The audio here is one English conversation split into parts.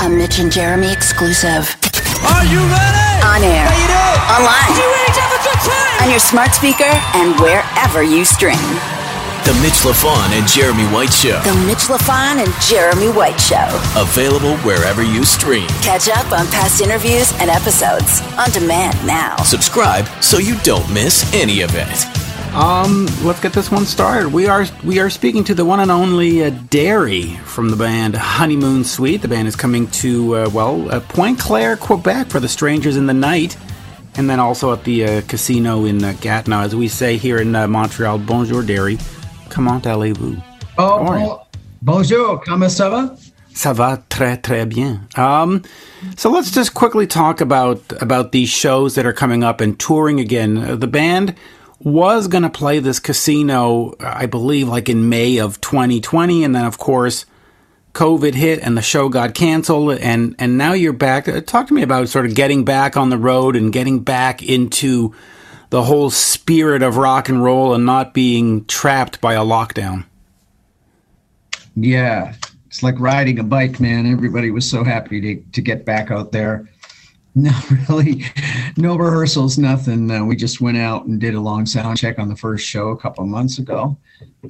A Mitch and Jeremy exclusive. Are you ready? On air. How you doing? Online. You ready to have a good time? On your smart speaker and wherever you stream. The Mitch LaFon and Jeremy White Show. The Mitch LaFon and Jeremy White Show. Available wherever you stream. Catch up on past interviews and episodes on demand now. Subscribe so you don't miss any of it. Um, let's get this one started. We are we are speaking to the one and only uh, Derry from the band Honeymoon Suite. The band is coming to uh, well uh, Pointe Claire, Quebec, for the Strangers in the Night, and then also at the uh, casino in uh, Gatineau, as we say here in uh, Montreal. Bonjour, Derry. Comment allez-vous? Oh, How are you? bon- bonjour, comment ça va? Ça va très très bien. Um, so let's just quickly talk about about these shows that are coming up and touring again. Uh, the band was going to play this casino, I believe, like in May of 2020, and then of course COVID hit and the show got canceled, and and now you're back. Uh, Talk to me about sort of getting back on the road and getting back into the whole spirit of rock and roll and not being trapped by a lockdown. Yeah, it's like riding a bike, man. Everybody was so happy to, to get back out there. No, really, no rehearsals, nothing. Uh, we just went out and did a long sound check on the first show a couple months ago.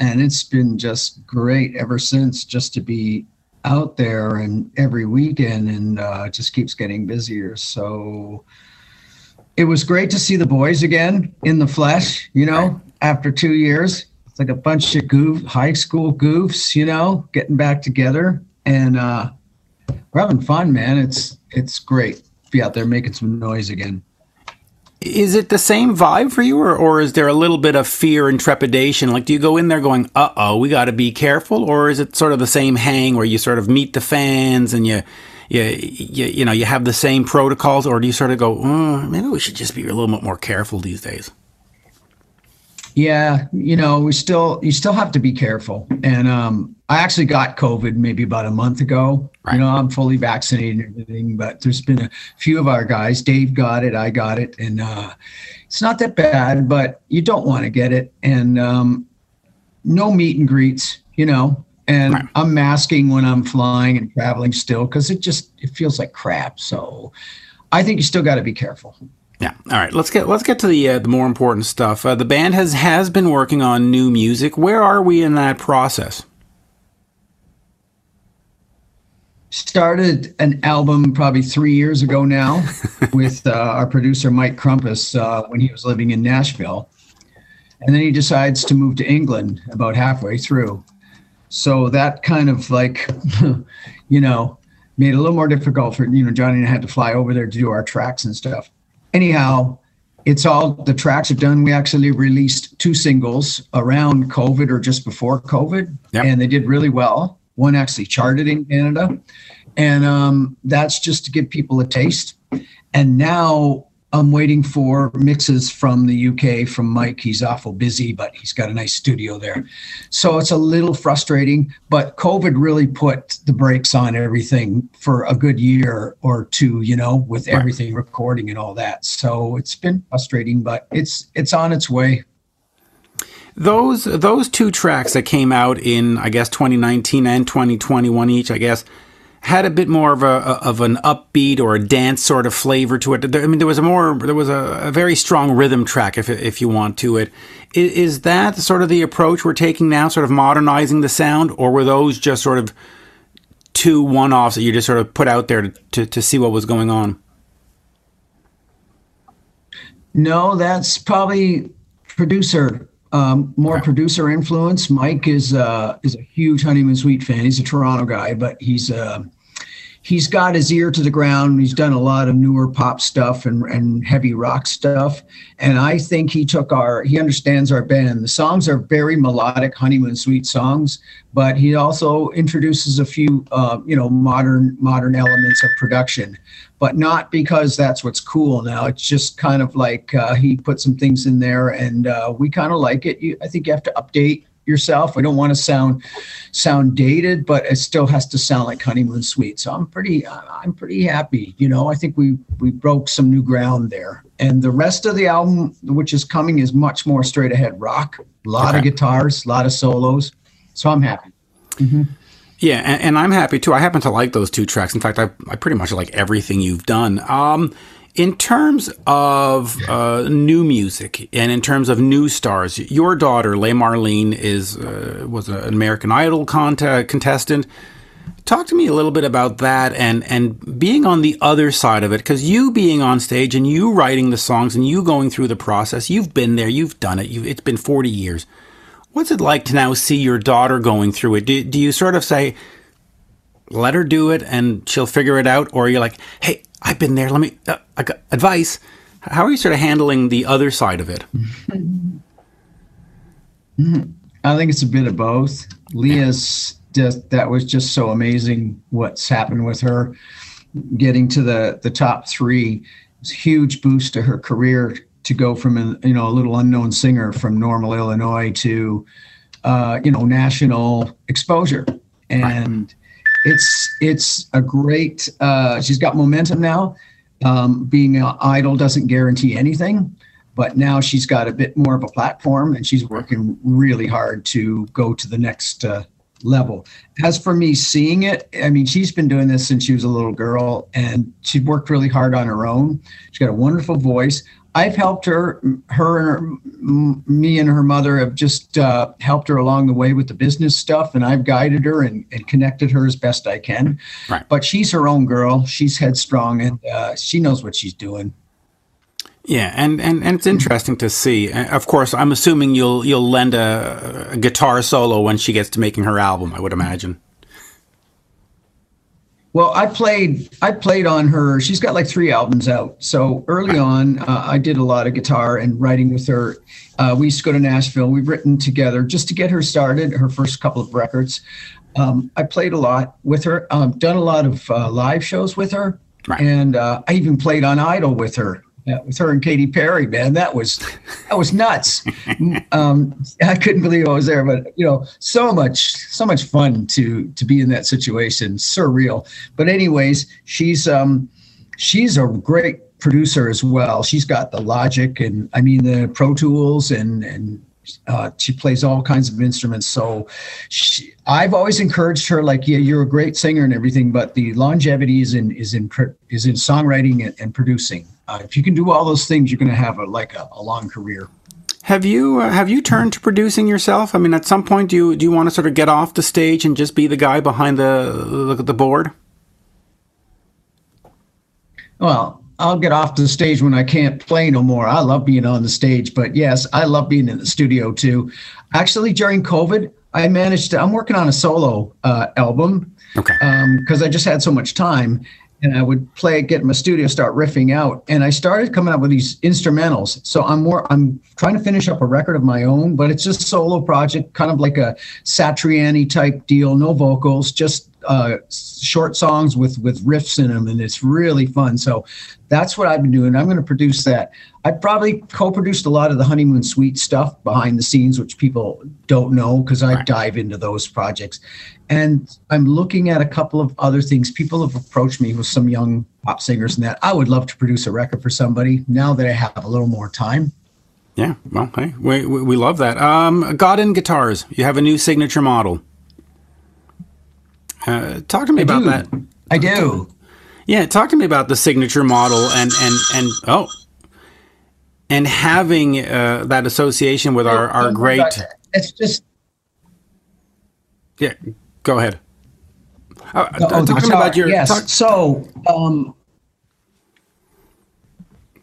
And it's been just great ever since just to be out there and every weekend and uh, just keeps getting busier. So it was great to see the boys again in the flesh, you know, after two years. It's like a bunch of goof, high school goofs, you know, getting back together. And uh, we're having fun, man. It's it's great be out there making some noise again. Is it the same vibe for you, or, or is there a little bit of fear and trepidation? Like, do you go in there going, "Uh oh, we got to be careful," or is it sort of the same hang where you sort of meet the fans and you, you, you, you know, you have the same protocols, or do you sort of go, oh, maybe we should just be a little bit more careful these days? Yeah, you know, we still you still have to be careful. And um, I actually got COVID maybe about a month ago. Right. You know, I'm fully vaccinated and everything, but there's been a few of our guys. Dave got it, I got it, and uh, it's not that bad, but you don't want to get it. And um, no meet and greets, you know. And Right. I'm masking when I'm flying and traveling still because it just it feels like crap. So I think you still got to be careful. Yeah. All right. Let's get let's get to the uh, the more important stuff. Uh, the band has has been working on new music. Where are we in that process? started an album probably three years ago now with uh, our producer Mike Krompass uh, when he was living in Nashville, and then he decides to move to England about halfway through. So that kind of like, you know, made it a little more difficult for you know Johnny and I had to fly over there to do our tracks and stuff. Anyhow, it's all the tracks are done. We actually released two singles around COVID or just before COVID, Yep. and they did really well. One actually charted in Canada, and um, that's just to give people a taste. And now I'm waiting for mixes from the UK from Mike. He's awful busy, but he's got a nice studio there. So it's a little frustrating, but COVID really put the brakes on everything for a good year or two, you know, with everything recording and all that. So it's been frustrating, but it's it's on its way. Those those two tracks that came out in I guess 2019 and 2021 each, I guess, had a bit more of a of an upbeat or a dance sort of flavor to it. I mean, there was a more there was a, a very strong rhythm track, if if you want to it. Is, Is that sort of the approach we're taking now, sort of modernizing the sound, or were those just sort of two one offs that you just sort of put out there to, to, to see what was going on? No, that's probably producer, um, more producer influence. Mike is uh, is a huge Honeymoon Suite fan. He's a Toronto guy, but he's uh, he's got his ear to the ground. He's done a lot of newer pop stuff and, and heavy rock stuff. And I think he took our, he understands our band. The songs are very melodic honeymoon suite songs, but he also introduces a few, uh, you know, modern, modern elements of production, but not because that's what's cool now. It's just kind of like uh, he put some things in there and uh, we kind of like it. You, I think you have to update yourself. I don't want to sound sound dated, but it still has to sound like honeymoon suite. So I'm pretty I'm pretty happy. You know, I think we we broke some new ground there. And the rest of the album, which is coming, is much more straight ahead rock. A lot of guitars, a lot of solos. So I'm happy. Yeah, and, and, I'm happy too. I happen to like those two tracks. In fact, I, I pretty much like everything you've done. Um, in terms of uh, new music and in terms of new stars, your daughter, Leah Marlene, is uh, was an American Idol contestant. Talk to me a little bit about that and, and being on the other side of it, because you being on stage and you writing the songs and you going through the process, you've been there, you've done it, you've, it's been 40 years. What's it like to now see your daughter going through it? Do, do you sort of say, let her do it and she'll figure it out? Or you're like, hey, I've been there, let me, uh, I got advice. How are you sort of handling the other side of it? I think it's a bit of both. Leah's just, that was just so amazing what's happened with her getting to the, the top three. It's a huge boost to her career to go from a you know a little unknown singer from Normal, Illinois to uh, you know national exposure, and right. It's it's a great. Uh, she's got momentum now. Um, being an idol doesn't guarantee anything, but now she's got a bit more of a platform, and she's working really hard to go to the next uh, level. As for me seeing it, I mean, she's been doing this since she was a little girl, and she worked really hard on her own. She's got a wonderful voice. I've helped her, her and her, me and her mother have just uh, helped her along the way with the business stuff, and I've guided her and, and connected her as best I can. Right. But she's her own girl. She's headstrong, and uh, she knows what she's doing. Yeah, and, and, and it's interesting to see. Uh, of course, I'm assuming you'll you'll lend a, a guitar solo when she gets to making her album. I would imagine. Well, I played I played on her. She's got like three albums out. So early on, uh, I did a lot of guitar and writing with her. Uh, we used to go to Nashville. We've written together just to get her started. Her first couple of records. Um, I played a lot with her. Um, done a lot of uh, live shows with her, right. and uh, I even played on Idol with her yeah, with her and Katy Perry, man, that was that was nuts. um, I couldn't believe I was there, but you know, so much so much fun to to be in that situation, surreal. But anyways, she's um, she's a great producer as well. She's got the Logic and I mean the Pro Tools and and uh, she plays all kinds of instruments. So she, I've always encouraged her, like, yeah, you're a great singer and everything, but the longevity is in is in is in songwriting and, and producing. Uh, if you can do all those things, you're going to have a like a, a, long career. Have you uh, have you turned to producing yourself? I mean, at some point, do you do you want to sort of get off the stage and just be the guy behind the the, the board? Well, I'll get off the stage when I can't play no more. I love being on the stage, but yes, I love being in the studio too. Actually, during COVID, I managed to. I'm working on a solo uh, album. Okay. Because um, I just had so much time, and I would play, get in my studio, start riffing out, and I started coming up with these instrumentals. So I'm more, I'm trying to finish up a record of my own, but it's just solo project, kind of like a Satriani type deal, no vocals, just uh, short songs with with riffs in them, and it's really fun. So that's what I've been doing. I'm going to produce that. I probably co-produced a lot of the honeymoon suite stuff behind the scenes, which people don't know because I right. dive into those projects. And I'm looking at a couple of other things. People have approached me with some young pop singers and that. I would love to produce a record for somebody now that I have a little more time. Yeah, well, hey, we, we love that. Um, Godin Guitars, you have a new signature model. Uh, talk to me I about do. that. I do. Yeah, talk to me about the signature model and and and oh, and having uh, that association with our our great. It's just. Yeah, go ahead. Uh, oh, talk to me about your. Yes. Talk, so. Um,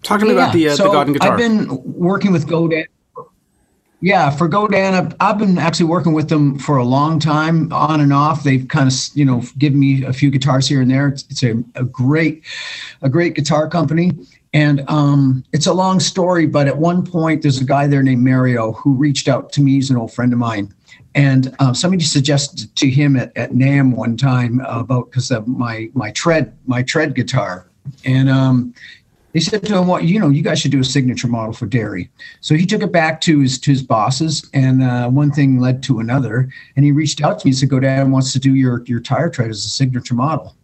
talk to me yeah, about the uh, so the Godin guitar. I've been working with Godin yeah, for Godin, I've, I've, been actually working with them for a long time, on and off. They've kind of, you know, given me a few guitars here and there. It's, it's a, a, great, a great guitar company, and um, it's a long story. But at one point, there's a guy there named Mario who reached out to me. He's an old friend of mine, and um, somebody suggested to him at, at NAMM one time about because of my my tread my tread guitar, and um, they said to him, "Well, you know, you guys should do a signature model for Derry." So he took it back to his to his bosses, and uh, one thing led to another. And he reached out to me and said, "Godin wants to do your your tire tread as a signature model."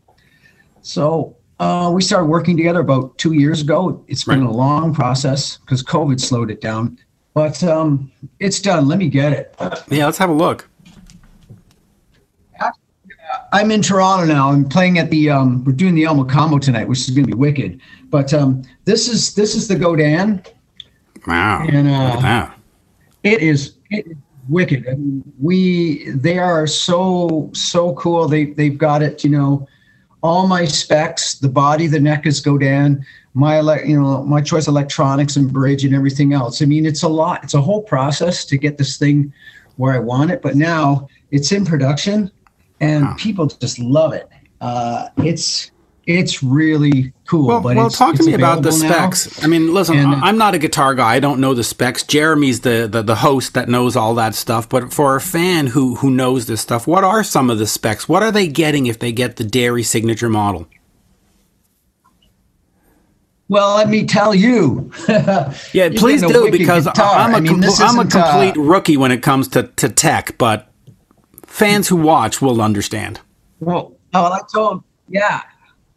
So uh, we started working together about two years ago. It's been right. a long process because COVID slowed it down, but um, it's done. Let me get it. Yeah, let's have a look. I'm in Toronto now. I'm playing at the um, we're doing the El Mocambo tonight, which is going to be wicked. But um, this is this is the Godin. Wow. And, uh, that. It is it is wicked. I mean, we they are so so cool. They they've got it. You know, all my specs. The body, the neck is Godin. My ele- you know my choice electronics and bridge and everything else. I mean, it's a lot. It's a whole process to get this thing where I want it. But now it's in production, and people just love it. Uh, it's it's really cool. Well, well talk to me about the now. specs. I mean, listen, And- I'm not a guitar guy. I don't know the specs. Jeremy's the, the, the host that knows all that stuff. But for a fan who, who knows this stuff, what are some of the specs? What are they getting if they get the Derry signature model? Well, let me tell you. Yeah, please do because guitar. I'm a, I mean, compl- I'm a uh, complete rookie when it comes to, to tech, but fans who watch will understand. Well, oh, I told, yeah.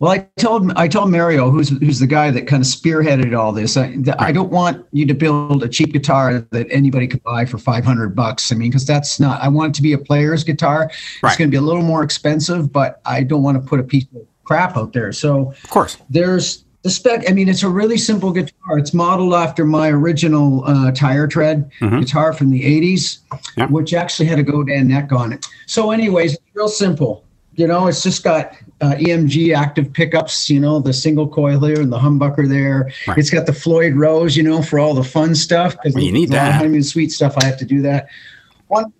Well, I told I told Mario, who's who's the guy that kind of spearheaded all this. I, that I don't want you to build a cheap guitar that anybody could buy for five hundred bucks. I mean, because that's not. I want it to be a player's guitar. Right. It's going to be a little more expensive, but I don't want to put a piece of crap out there. So Of course. there's the spec. I mean, it's a really simple guitar. It's modeled after my original uh, tire tread guitar from the 80s, Yeah. which actually had a Godin neck on it. So, anyways, real simple. You know, it's just got uh, EMG active pickups, you know, the single coil here and the humbucker there. Right. It's got the Floyd Rose, you know, for all the fun stuff. Well, you need a lot of that. honeymoon suite stuff. I have to do that. One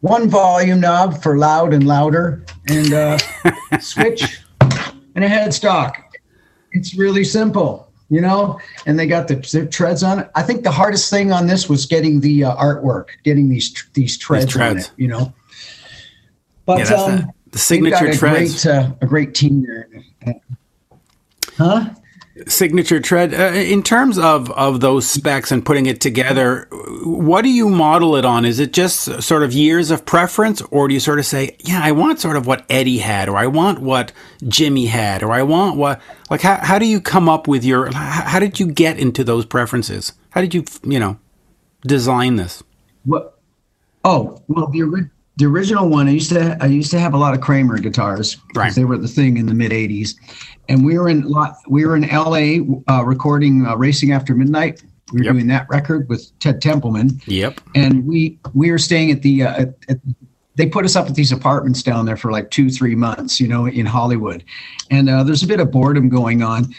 one volume knob for loud and louder, and uh, switch and a headstock. It's really simple, you know. And they got the, the treads on it. I think the hardest thing on this was getting the uh, artwork, getting these tr- these treads, on it, you know. But Yeah, um, the- signature a treads. Great, uh, a great team there. Huh? signature tread uh, in terms of of those specs and putting it together what do you model it on is it just sort of years of preference or do you sort of say yeah i want sort of what eddie had or i want what jimmy had or i want what like how, how do you come up with your how, how did you get into those preferences how did you you know design this What? Oh, well, the ori- the original one. I used to I used to have a lot of Kramer guitars. Right. They were the thing in the mid '80s, and we were in. We were in L.A. Uh, recording uh, "Racing After Midnight." We were Yep. doing that record with Ted Templeman, yep and we we were staying at the. Uh, at, at, they put us up at these apartments down there for like two, three months, you know, in Hollywood, and uh, there's a bit of boredom going on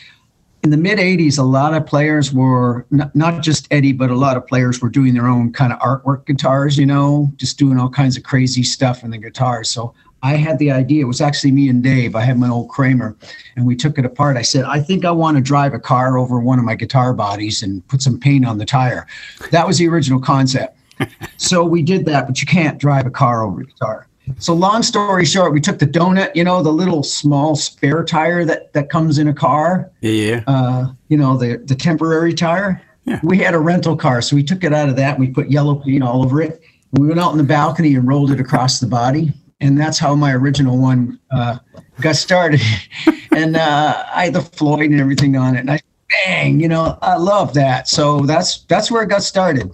in the mid 80s, a lot of players were not, not just Eddie, but a lot of players were doing their own kind of artwork guitars, you know, just doing all kinds of crazy stuff in the guitars. So I had the idea. It was actually me and Dave. I had my old Kramer and we took it apart. I said, I think I want to drive a car over one of my guitar bodies and put some paint on the tire. That was the original concept. so we did that, but you can't drive a car over a guitar. So long story short, we took the donut, you know, the little small spare tire that that comes in a car yeah yeah uh, you know, the the temporary tire. Yeah. We had a rental car, so we took it out of that. And we put yellow paint all over it. We went out in the balcony and rolled it across the body, and that's how my original one uh, got started. and uh, I had the Floyd and everything on it, and I bang, you know, I love that. So that's that's where it got started.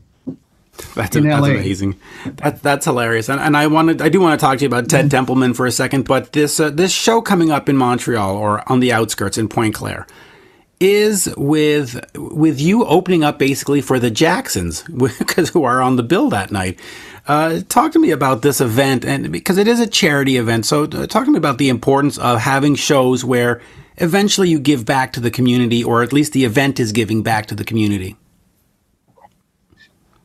That's, in that's amazing. That, that's hilarious. And, and I wanted, I do want to talk to you about Mm-hmm. Ted Templeman for a second, but this uh, this show coming up in Montreal or on the outskirts in Pointe Claire is with with you opening up basically for the Jacksons because who are on the bill that night. Uh, talk to me about this event and because it is a charity event. So uh, talk to me about the importance of having shows where eventually you give back to the community, or at least the event is giving back to the community.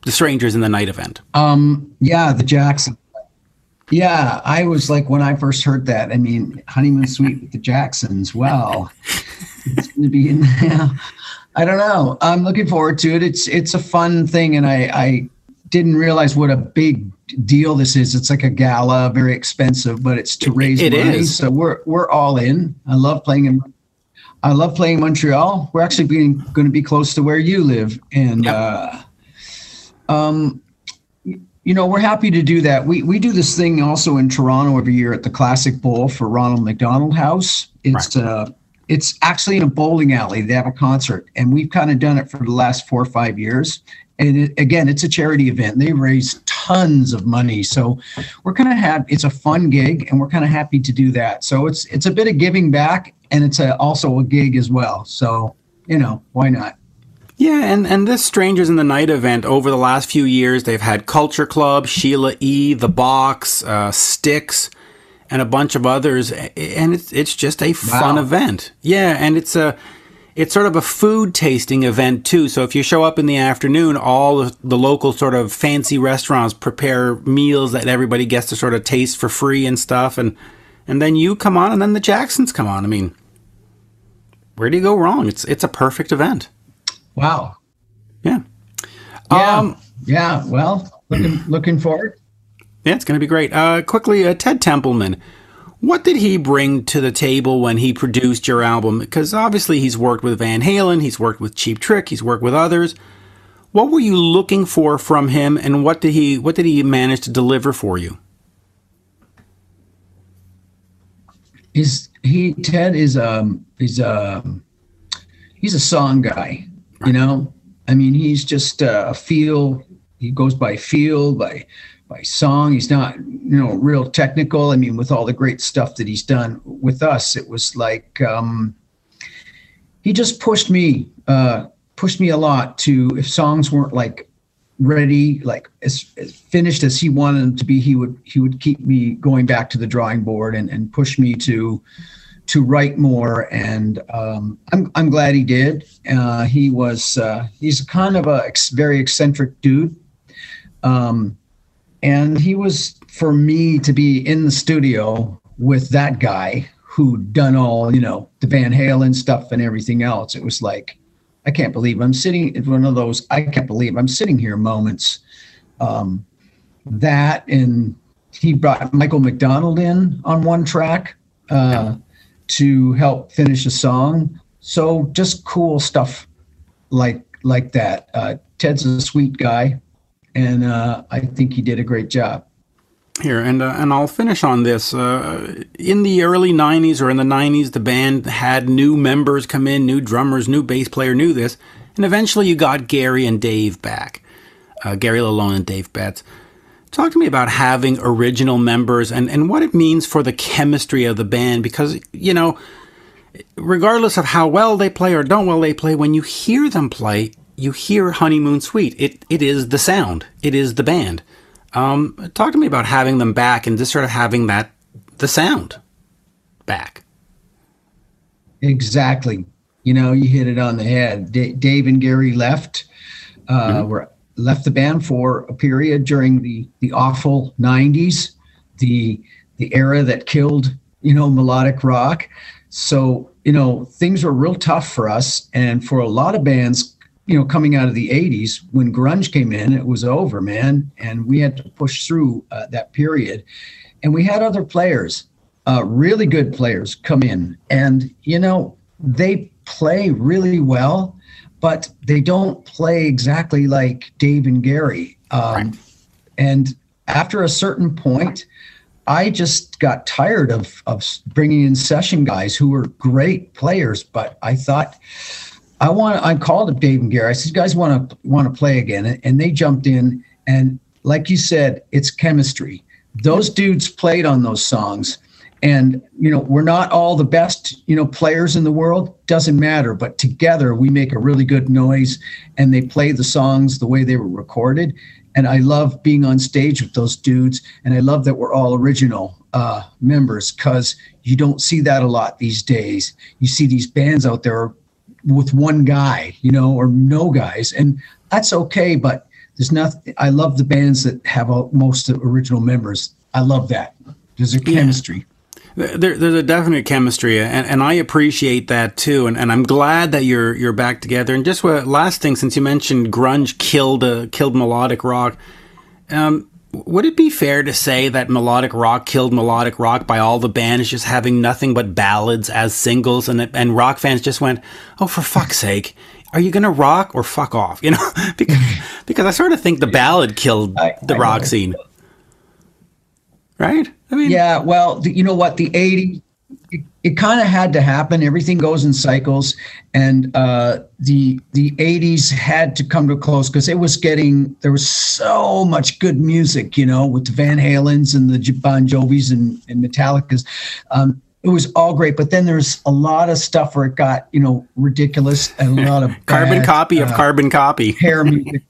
The Strangers in the Night event. Um, yeah, the Jackson. Yeah, I was like when I first heard that. I mean, honeymoon suite with the Jacksons. Well, it's going to be in. I don't know. I'm looking forward to it. It's it's a fun thing, and I I didn't realize what a big deal this is. It's like a gala, very expensive, but it's to raise it money. is. So we're we're all in. I love playing in. I love playing Montreal. We're actually being going to be close to where you live, and. Yep. uh um, you know, we're happy to do that. We we do this thing also in Toronto every year at the Classic Bowl for Ronald McDonald House. It's uh, it's actually in a bowling alley. They have a concert, and we've kind of done it for the last four or five years. And it, again, it's a charity event. They raise tons of money, so we're kind of have. It's a fun gig, and we're kind of happy to do that. So it's it's a bit of giving back, and it's a, also a gig as well. So you know, why not? Yeah, and, and this Strangers in the Night event over the last few years, they've had Culture Club, Sheila E., The Box, uh, Styx, and a bunch of others, and it's it's just a fun wow. event. Yeah, and it's a it's sort of a food tasting event too. So if you show up in the afternoon, all the, the local sort of fancy restaurants prepare meals that everybody gets to sort of taste for free and stuff, and and then you come on, and then the Jacksons come on. I mean, where do you go wrong? It's it's a perfect event. Wow. Yeah. Yeah. Um, yeah. Well, looking looking forward. Yeah, it's going to be great. Uh, quickly, uh, Ted Templeman. What did he bring to the table when he produced your album? Because obviously he's worked with Van Halen, he's worked with Cheap Trick, he's worked with others. What were you looking for from him, and what did he what did he manage to deliver for you? Is he Ted is um he's um he's a song guy. You know, I mean, he's just uh, a feel. He goes by feel, by by song. He's not, you know, real technical. I mean, with all the great stuff that he's done with us, it was like um, he just pushed me, uh, pushed me a lot to if songs weren't like ready, like as, as, finished as he wanted them to be, he would he would keep me going back to the drawing board and and push me to to write more, and um, I'm I'm glad he did. Uh, he was uh, he's kind of a ex- very eccentric dude, um, and he was for me to be in the studio with that guy who'd done all you know the Van Halen stuff and everything else. It was like I can't believe I'm sitting in one of those I can't believe I'm sitting here moments. Um, that and he brought Michael McDonald in on one track. Uh, to help finish a song. So just cool stuff like like that. Uh, Ted's a sweet guy, and uh, I think he did a great job. Here and uh, and I'll finish on this. Uh, in the early '90s or in the '90s, the band had new members come in, new drummers, new bass player, knew this, and eventually you got Gary and Dave back. Uh, Gary Lalonde and Dave Betts. Talk to me about having original members and, and what it means for the chemistry of the band because, you know, regardless of how well they play or don't well they play, when you hear them play, you hear Honeymoon Suite. It it is the sound. It is the band. Um, talk to me about having them back and just sort of having that the sound back. Exactly. You know, you hit it on the head. D- Dave and Gary left. Uh, mm-hmm. Were left the band for a period during the the awful 90s the the era that killed you know melodic rock. So you know things were real tough for us. And for a lot of bands you know coming out of the 80s when grunge came in it was over man. And we had to push through uh, that period. And we had other players uh, really good players come in. And you know they play really well but they don't play exactly like Dave and Gary. Um, right. And after a certain point, I just got tired of of bringing in session guys who were great players, but I thought I want. I called up Dave and Gary. I said, "You guys want to want to play again?" And they jumped in. And like you said, it's chemistry. Those dudes played on those songs and you know we're not all the best you know players in the world. Doesn't matter. But together we make a really good noise and they play the songs the way they were recorded. And i love being on stage with those dudes. And i love that we're all original uh, members because you don't see that a lot these days. You see these bands out there with one guy you know or no guys. And that's okay but there's nothing i love the bands that have most original members. I love that. There's a chemistry. yeah. There, there's a definite chemistry, and, and I appreciate that too. And, and I'm glad that you're you're back together. And just what last thing, since you mentioned grunge killed uh, killed melodic rock, um, would it be fair to say that melodic rock killed melodic rock by all the bands just having nothing but ballads as singles, and and rock fans just went, oh for fuck's sake, are you gonna rock or fuck off? You know, because because I sort of think the ballad killed the rock scene, right? I mean, yeah. Well, the, you know what? The '80s, it kind of had to happen. Everything goes in cycles, and uh, the the '80s had to come to a close because it was getting there was so much good music, you know, with the Van Halens and the Bon Jovis and, and Metallicas. Um, it was all great, but then there's a lot of stuff where it got you know ridiculous and a lot of carbon bad, copy of uh, carbon copy hair music.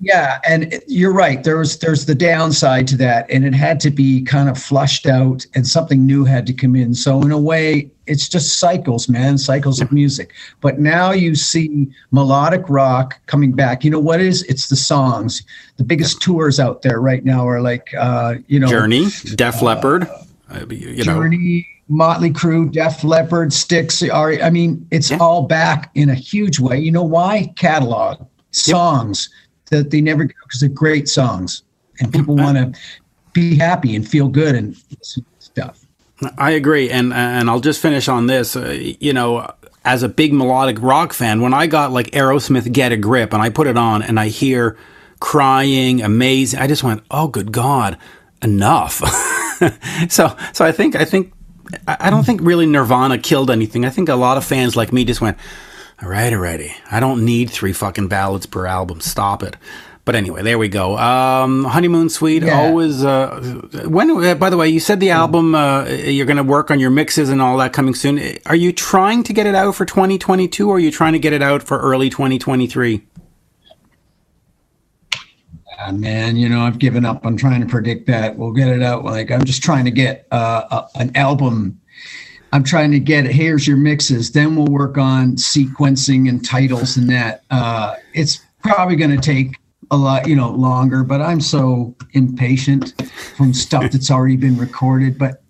Yeah, and you're right. There's there's the downside to that, and it had to be kind of flushed out, and something new had to come in. So in a way, it's just cycles, man, cycles of music. But now you see melodic rock coming back. You know what is? It's the songs. The biggest tours out there right now are like, uh, you know, Journey, Def Leppard. uh, you know, Journey, Motley Crue, Def Leppard, Styx. Are I mean, it's Yeah. all back in a huge way. You know why? Catalog songs that they never go because they're great songs, and people want to be happy and feel good and stuff. I agree, and and I'll just finish on this. Uh, you know, as a big melodic rock fan, when I got like Aerosmith "Get a Grip" and I put it on, and I hear crying, amazing, I just went, "Oh, good God, enough!" so, so I think I think I I don't think really Nirvana killed anything. I think a lot of fans like me just went, "All right, already. I don't need three fucking ballads per album. Stop it." But anyway, there we go. Um, Honeymoon Suite Yeah. always. Uh, when? Uh, by the way, you said the album uh, you're going to work on your mixes and all that coming soon. Are you trying to get it out for 2022, or are you trying to get it out for early 2023? Ah, man, you know, I've given up on trying to predict that. We'll get it out. Like I'm just trying to get uh, a, an album. I'm trying to get it. here's your mixes. Then we'll work on sequencing and titles and that. Uh, it's probably going to take a lot, you know, longer. But I'm so impatient from stuff that's already been recorded. But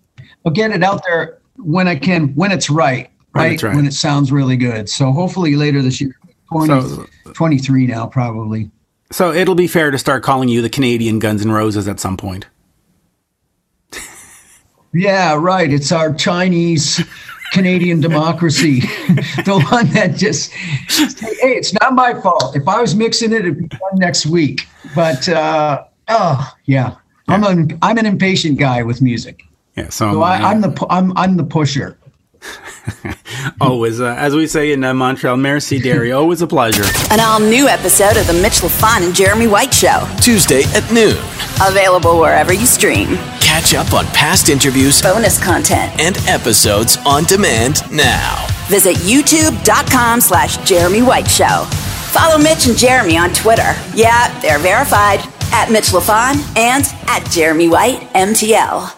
I'll get it out there when I can, when it's right, right, right. when it sounds really good. So hopefully later this year, 20, So- 23 now probably. So it'll be fair to start calling you the Canadian Guns N' Roses at some point. Yeah, right. It's our Chinese Canadian democracy. the one that just, hey, it's not my fault. If I was mixing it, it'd be done next week. But, uh, oh, yeah. I'm an, I'm an impatient guy with music. Yeah. So, So I, I'm the I'm I'm the pusher. always, uh, as we say in uh, Montreal, merci, Derry. Always a pleasure. An all new episode of The Mitch LaFon and Jeremy White Show. Tuesday at noon. Available wherever you stream. Catch up on past interviews Bonus content. and episodes on demand now. Visit youtube.com slash Jeremy White Show. Follow Mitch and Jeremy on Twitter. Yeah, they're verified at Mitch LaFon and at Jeremy White MTL.